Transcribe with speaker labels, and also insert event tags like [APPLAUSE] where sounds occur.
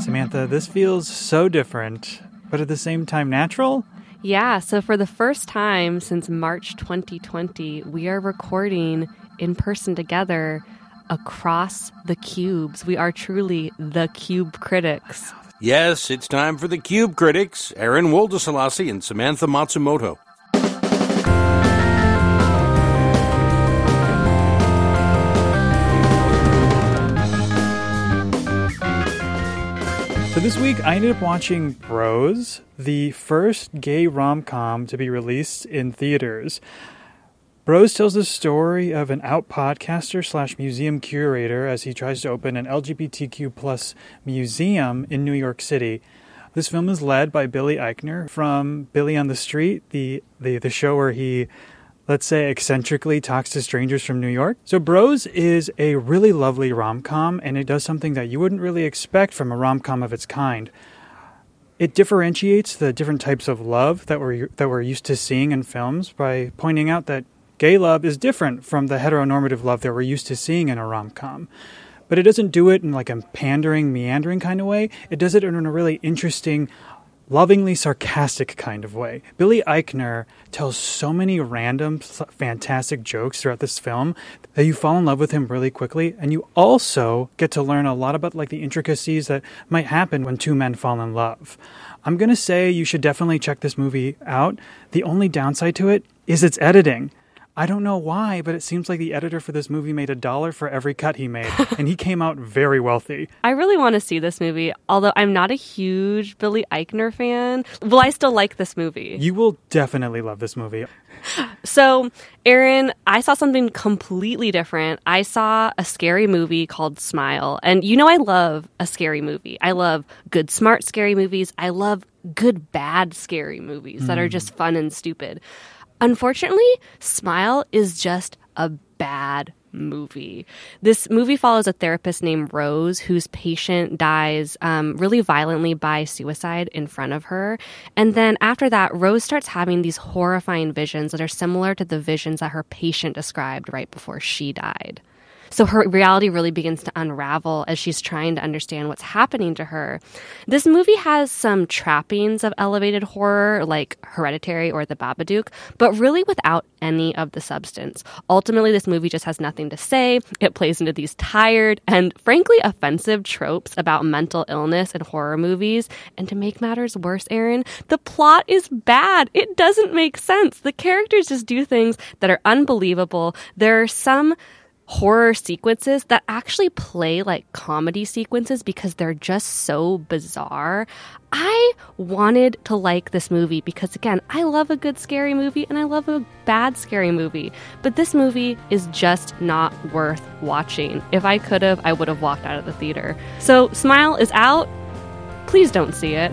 Speaker 1: Samantha, this feels so different, but at the same time natural.
Speaker 2: Yeah, so for the first time since March 2020, we are recording in person together across the cubes. We are truly the cube critics.
Speaker 3: Yes, it's time for the Cube Critics, Aaron Woldeselassie and Samantha Matsumoto.
Speaker 1: So this week I ended up watching Bros, the first gay rom-com to be released in theaters. Bros tells the story of an out podcaster slash museum curator as he tries to open an LGBTQ plus museum in New York City. This film is led by Billy Eichner from Billy on the Street, the, the, the show where he let's say, eccentrically talks to strangers from New York. So, Bros is a really lovely rom com, and it does something that you wouldn't really expect from a rom com of its kind. It differentiates the different types of love that we're that we're used to seeing in films by pointing out that gay love is different from the heteronormative love that we're used to seeing in a rom com. But it doesn't do it in like a pandering, meandering kind of way. It does it in a really interesting, lovingly sarcastic kind of way. Billy Eichner tells so many random, fantastic jokes throughout this film that you fall in love with him really quickly, and you also get to learn a lot about like the intricacies that might happen when two men fall in love. I'm gonna say you should definitely check this movie out. The only downside to it is its editing. I don't know why, but it seems like the editor for this movie made a dollar for every cut he made, [LAUGHS] and he came out very wealthy.
Speaker 2: I really want to see this movie, although I'm not a huge Billy Eichner fan. Will I still like this movie?
Speaker 1: You will definitely love this movie. [LAUGHS]
Speaker 2: So, Aaron, I saw something completely different. I saw a scary movie called Smile. And you know, I love a scary movie. I love good, smart, scary movies. I love good, bad, scary movies mm. that are just fun and stupid. Unfortunately, Smile is just a bad movie. This movie follows a therapist named Rose whose patient dies um, really violently by suicide in front of her. And then after that, Rose starts having these horrifying visions that are similar to the visions that her patient described right before she died. So her reality really begins to unravel as she's trying to understand what's happening to her. This movie has some trappings of elevated horror, like Hereditary or The Babadook, but really without any of the substance. Ultimately, this movie just has nothing to say. It plays into these tired and frankly offensive tropes about mental illness and horror movies. And to make matters worse, Aaron, the plot is bad. It doesn't make sense. The characters just do things that are unbelievable. There are some horror sequences that actually play like comedy sequences because they're just so bizarre. I wanted to like this movie because, again, I love a good scary movie and I love a bad scary movie. But this movie is just not worth watching. If I could have, I would have walked out of the theater. So, Smile is out. Please don't see it.